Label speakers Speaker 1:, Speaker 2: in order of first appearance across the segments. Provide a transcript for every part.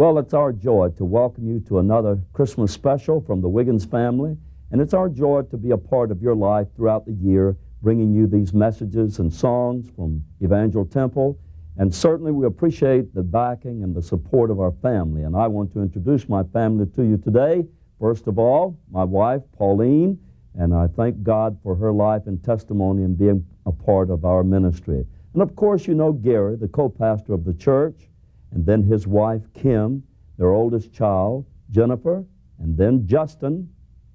Speaker 1: Well, it's our joy to welcome you to another Christmas special from the Wiggins family, and it's our joy to be a part of your life throughout the year, bringing you these messages and songs from Evangel Temple. And certainly we appreciate the backing and the support of our family. And I want to introduce my family to you today. First of all, my wife, Pauline, and I thank God for her life and testimony and being a part of our ministry. And of course, you know Gary, the co pastor of the church, and then his wife, Kim, their oldest child, Jennifer, and then Justin,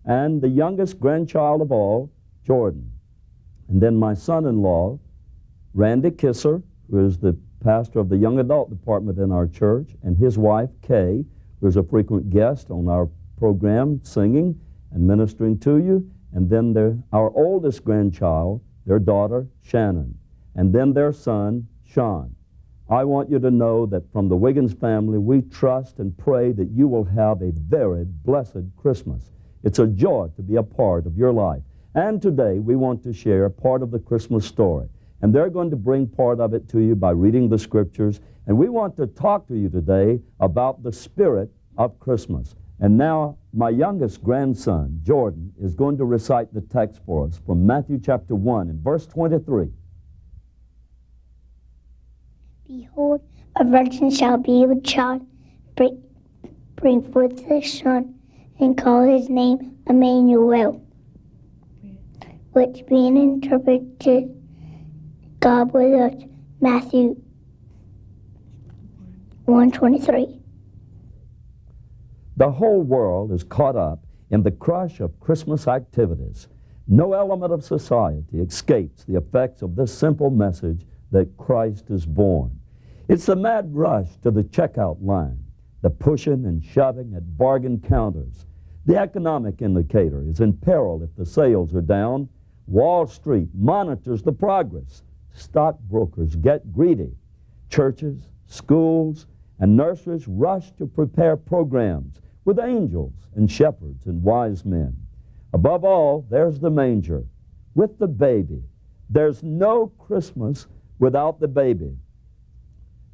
Speaker 1: and the youngest grandchild of all, Jordan. And then my son in law, Randy Kisser, who is the pastor of the young adult department in our church, and his wife, Kay, who is a frequent guest on our program, singing and ministering to you. And then their, our oldest grandchild, their daughter, Shannon and then their son, Sean. I want you to know that from the Wiggins family, we trust and pray that you will have a very blessed Christmas. It's a joy to be a part of your life. And today, we want to share part of the Christmas story. And they're going to bring part of it to you by reading the scriptures. And we want to talk to you today about the spirit of Christmas. And now, my youngest grandson, Jordan, is going to recite the text for us from Matthew chapter 1 and verse 23.
Speaker 2: Behold, a virgin shall be with child, bring, bring forth a son, and call his name Emmanuel, which being interpreted God with us. Matthew 123.
Speaker 1: The whole world is caught up in the crush of Christmas activities. No element of society escapes the effects of this simple message that Christ is born. It's the mad rush to the checkout line, the pushing and shoving at bargain counters. The economic indicator is in peril if the sales are down. Wall Street monitors the progress. Stockbrokers get greedy. Churches, schools, and nurseries rush to prepare programs with angels and shepherds and wise men. Above all, there's the manger with the baby. There's no Christmas without the baby.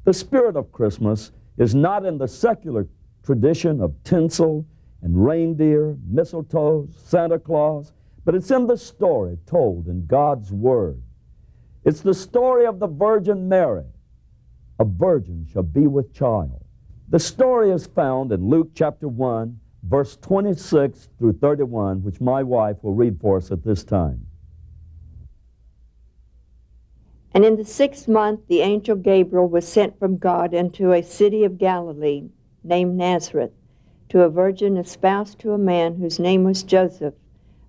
Speaker 1: The spirit of Christmas is not in the secular tradition of tinsel and reindeer, mistletoe, Santa Claus, but it's in the story told in God's Word. It's the story of the Virgin Mary. A virgin shall be with child. The story is found in Luke chapter 1, verse 26 through 31, which my wife will read for us at this time.
Speaker 3: And in the sixth month, the angel Gabriel was sent from God into a city of Galilee named Nazareth to a virgin espoused to a man whose name was Joseph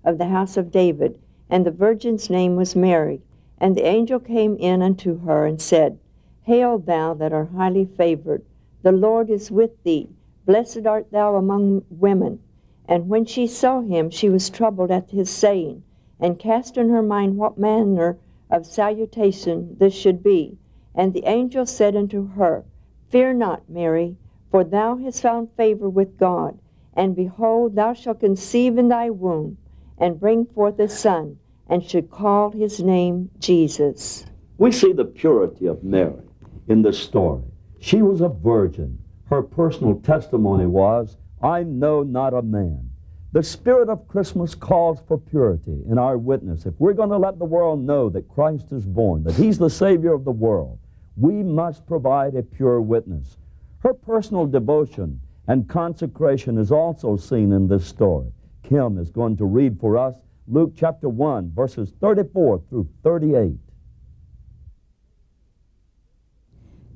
Speaker 3: of the house of David, and the virgin's name was Mary. And the angel came in unto her and said, Hail, thou that art highly favored, the Lord is with thee. Blessed art thou among women. And when she saw him, she was troubled at his saying, and cast in her mind what manner of salutation this should be. And the angel said unto her, Fear not, Mary, for thou hast found favor with God. And behold, thou shalt conceive in thy womb, and bring forth a son, and should call his name Jesus.
Speaker 1: We see the purity of Mary in this story. She was a virgin. Her personal testimony was, I know not a man. The spirit of Christmas calls for purity in our witness. If we're going to let the world know that Christ is born, that He's the Savior of the world, we must provide a pure witness. Her personal devotion and consecration is also seen in this story. Kim is going to read for us Luke chapter 1, verses 34 through 38.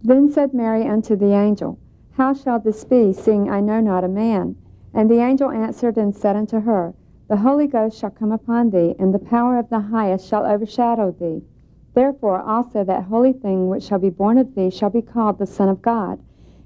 Speaker 4: Then said Mary unto the angel, How shall this be, seeing I know not a man? And the angel answered and said unto her, The Holy Ghost shall come upon thee, and the power of the highest shall overshadow thee. Therefore also that holy thing which shall be born of thee shall be called the Son of God.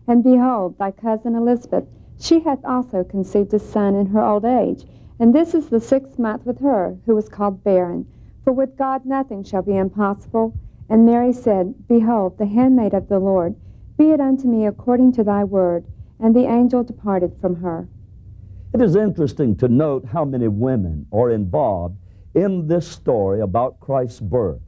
Speaker 4: And behold, thy cousin Elizabeth, she hath also conceived a son in her old age. And this is the sixth month with her, who was called barren. For with God nothing shall be impossible. And Mary said, Behold, the handmaid of the Lord, be it unto me according to thy word. And the angel departed from her.
Speaker 1: It is interesting to note how many women are involved in this story about Christ's birth.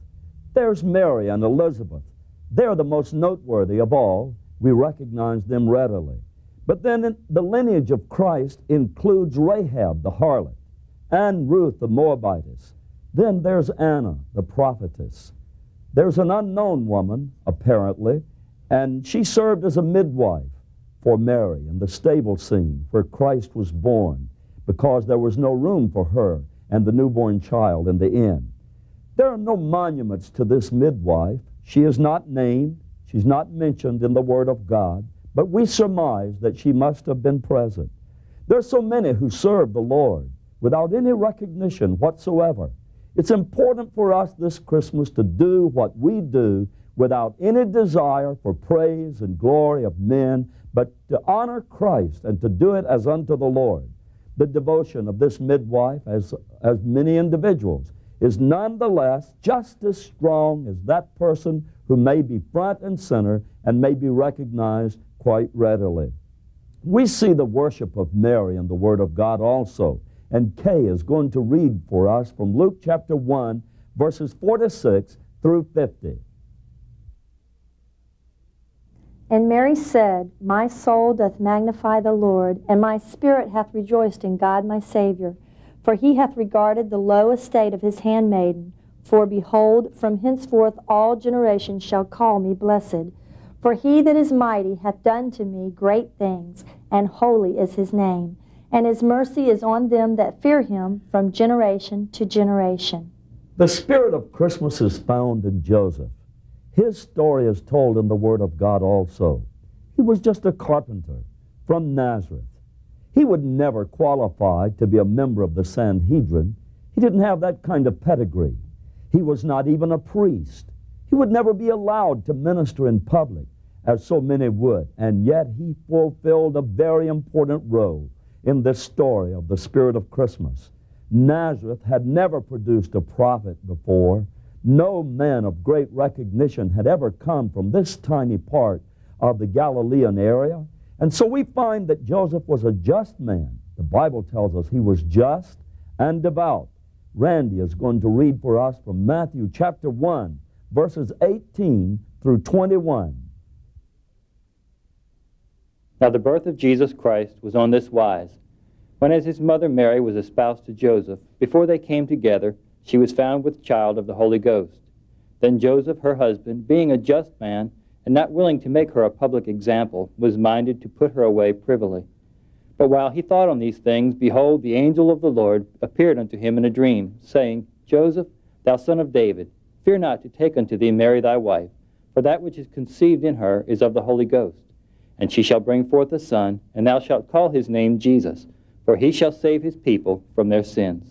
Speaker 1: There's Mary and Elizabeth. They're the most noteworthy of all. We recognize them readily. But then the lineage of Christ includes Rahab the harlot and Ruth the Moabitess. Then there's Anna the prophetess. There's an unknown woman, apparently, and she served as a midwife for Mary and the stable scene where Christ was born because there was no room for her and the newborn child in the inn. There are no monuments to this midwife. She is not named, she's not mentioned in the Word of God, but we surmise that she must have been present. There are so many who serve the Lord without any recognition whatsoever. It's important for us this Christmas to do what we do without any desire for praise and glory of men, but to honor Christ and to do it as unto the Lord. The devotion of this midwife, as, as many individuals, is nonetheless just as strong as that person who may be front and center and may be recognized quite readily. We see the worship of Mary in the Word of God also. And Kay is going to read for us from Luke chapter 1, verses 46 through 50.
Speaker 5: And Mary said, My soul doth magnify the Lord, and my spirit hath rejoiced in God my Saviour. For he hath regarded the low estate of his handmaiden. For behold, from henceforth all generations shall call me blessed. For he that is mighty hath done to me great things, and holy is his name. And his mercy is on them that fear him from generation to generation.
Speaker 1: The spirit of Christmas is found in Joseph. His story is told in the Word of God also. He was just a carpenter from Nazareth. He would never qualify to be a member of the Sanhedrin. He didn't have that kind of pedigree. He was not even a priest. He would never be allowed to minister in public as so many would. And yet he fulfilled a very important role in this story of the spirit of Christmas. Nazareth had never produced a prophet before. No man of great recognition had ever come from this tiny part of the Galilean area. And so we find that Joseph was a just man. The Bible tells us he was just and devout. Randy is going to read for us from Matthew chapter 1, verses 18 through 21.
Speaker 6: Now the birth of Jesus Christ was on this wise. When as his mother Mary was espoused to Joseph, before they came together, she was found with child of the Holy Ghost. Then Joseph, her husband, being a just man, and not willing to make her a public example, was minded to put her away privily. But while he thought on these things, behold, the angel of the Lord appeared unto him in a dream, saying, Joseph, thou son of David, fear not to take unto thee Mary thy wife, for that which is conceived in her is of the Holy Ghost. And she shall bring forth a son, and thou shalt call his name Jesus, for he shall save his people from their sins.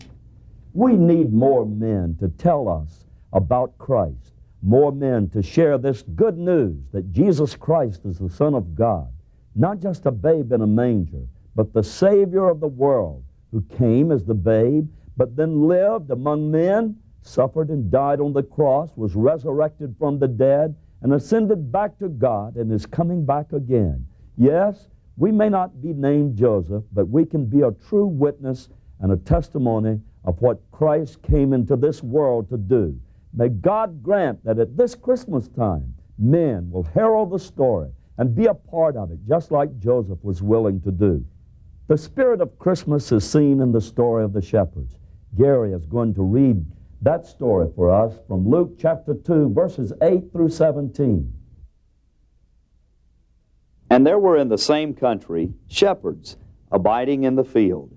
Speaker 1: We need more men to tell us about Christ, more men to share this good news that Jesus Christ is the Son of God, not just a babe in a manger, but the Savior of the world who came as the babe, but then lived among men, suffered and died on the cross, was resurrected from the dead, and ascended back to God and is coming back again. Yes, we may not be named Joseph, but we can be a true witness and a testimony of what Christ came into this world to do. May God grant that at this Christmas time, men will herald the story and be a part of it, just like Joseph was willing to do. The spirit of Christmas is seen in the story of the shepherds. Gary is going to read that story for us from Luke chapter 2, verses 8 through 17.
Speaker 7: And there were in the same country shepherds abiding in the field,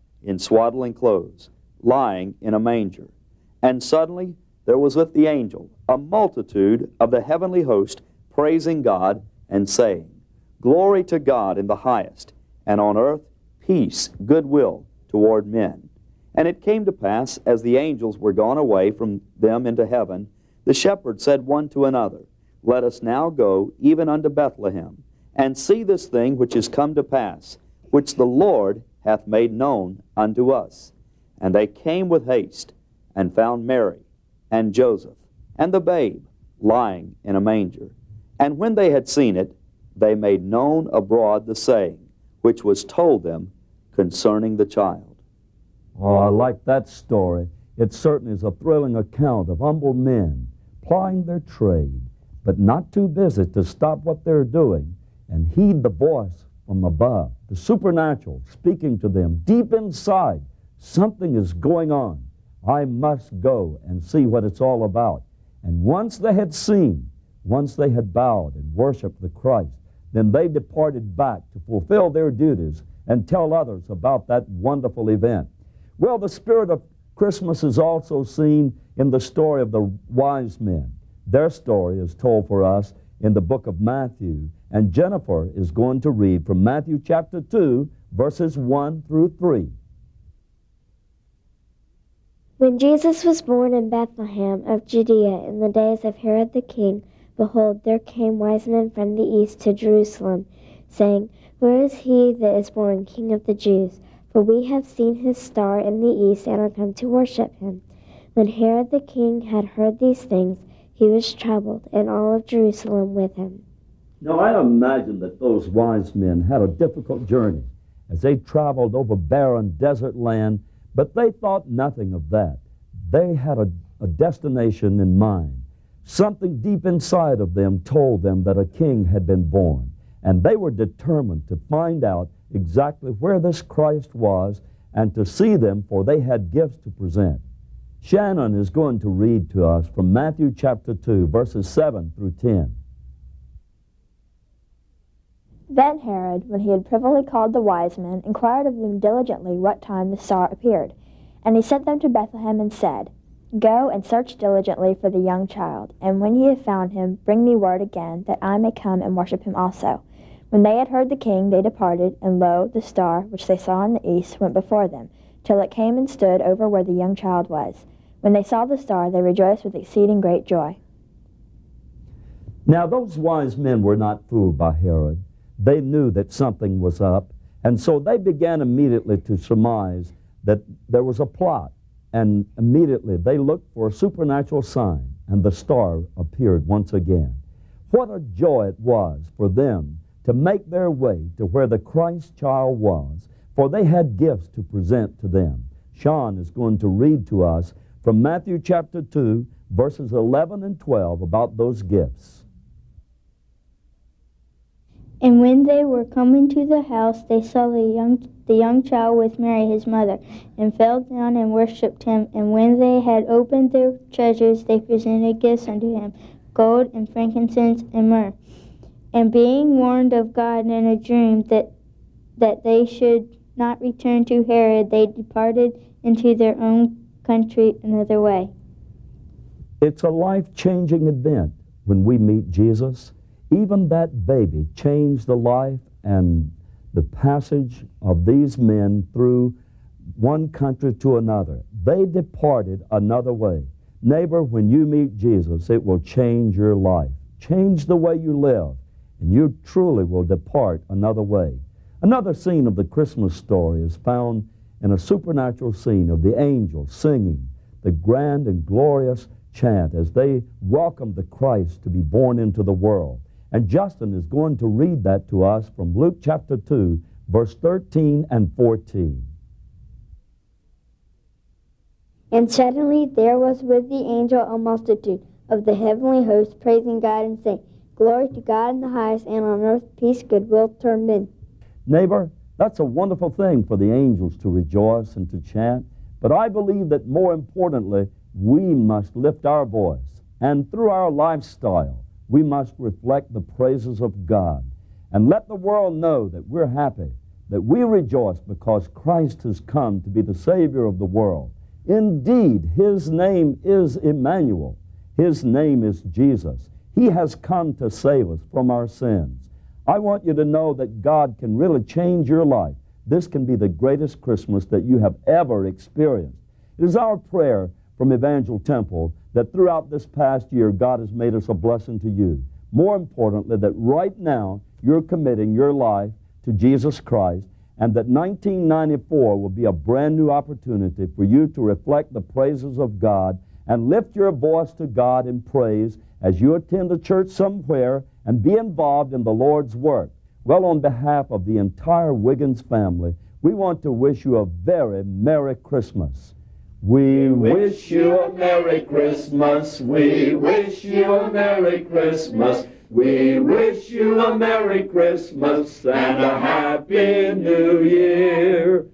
Speaker 7: in swaddling clothes, lying in a manger. And suddenly there was with the angel a multitude of the heavenly host praising God and saying, Glory to God in the highest, and on earth peace, goodwill toward men. And it came to pass, as the angels were gone away from them into heaven, the shepherds said one to another, Let us now go even unto Bethlehem, and see this thing which is come to pass, which the Lord hath made known unto us. And they came with haste, and found Mary, and Joseph, and the babe lying in a manger. And when they had seen it, they made known abroad the saying which was told them concerning the child.
Speaker 1: Oh, I like that story. It certainly is a thrilling account of humble men plying their trade, but not too busy to stop what they're doing and heed the voice from above, the supernatural speaking to them deep inside. Something is going on. I must go and see what it's all about. And once they had seen, once they had bowed and worshiped the Christ, then they departed back to fulfill their duties and tell others about that wonderful event. Well, the spirit of Christmas is also seen in the story of the wise men. Their story is told for us in the book of Matthew, and Jennifer is going to read from Matthew chapter 2, verses 1 through 3.
Speaker 8: When Jesus was born in Bethlehem of Judea in the days of Herod the king, behold, there came wise men from the east to Jerusalem, saying, Where is he that is born King of the Jews? For we have seen his star in the east and are come to worship him. When Herod the king had heard these things, he was troubled, and all of Jerusalem with him.
Speaker 1: Now, I imagine that those wise men had a difficult journey as they traveled over barren desert land but they thought nothing of that. They had a, a destination in mind. Something deep inside of them told them that a king had been born, and they were determined to find out exactly where this Christ was and to see them, for they had gifts to present. Shannon is going to read to us from Matthew chapter 2, verses 7 through 10.
Speaker 9: Then Herod, when he had privily called the wise men, inquired of them diligently what time the star appeared. And he sent them to Bethlehem and said, Go and search diligently for the young child, and when ye have found him, bring me word again, that I may come and worship him also. When they had heard the king, they departed, and lo, the star, which they saw in the east, went before them, till it came and stood over where the young child was. When they saw the star, they rejoiced with exceeding great joy.
Speaker 1: Now those wise men were not fooled by Herod they knew that something was up. And so they began immediately to surmise that there was a plot. And immediately they looked for a supernatural sign, and the star appeared once again. What a joy it was for them to make their way to where the Christ child was, for they had gifts to present to them. Sean is going to read to us from Matthew chapter 2, verses 11 and 12 about those gifts.
Speaker 10: And when they were coming to the house, they saw the young, the young child with Mary his mother, and fell down and worshipped him. And when they had opened their treasures, they presented gifts unto him gold and frankincense and myrrh. And being warned of God in a dream that, that they should not return to Herod, they departed into their own country another way.
Speaker 1: It's a life changing event when we meet Jesus. Even that baby changed the life and the passage of these men through one country to another. They departed another way. Neighbor, when you meet Jesus, it will change your life, change the way you live, and you truly will depart another way. Another scene of the Christmas story is found in a supernatural scene of the angels singing the grand and glorious chant as they welcomed the Christ to be born into the world. And Justin is going to read that to us from Luke chapter 2, verse 13 and 14.
Speaker 8: And suddenly there was with the angel a multitude of the heavenly host praising God and saying, Glory to God in the highest, and on earth peace, goodwill toward men.
Speaker 1: Neighbor, that's a wonderful thing for the angels to rejoice and to chant. But I believe that more importantly, we must lift our voice and through our lifestyle we must reflect the praises of God and let the world know that we're happy, that we rejoice because Christ has come to be the Savior of the world. Indeed, His name is Emmanuel. His name is Jesus. He has come to save us from our sins. I want you to know that God can really change your life. This can be the greatest Christmas that you have ever experienced. It is our prayer from Evangel Temple that throughout this past year, God has made us a blessing to you. More importantly, that right now, you're committing your life to Jesus Christ and that 1994 will be a brand new opportunity for you to reflect the praises of God and lift your voice to God in praise as you attend a church somewhere and be involved in the Lord's work. Well, on behalf of the entire Wiggins family, we want to wish you a very Merry Christmas. We wish you a Merry Christmas. We wish you a Merry Christmas. We wish you a Merry Christmas and a Happy New Year.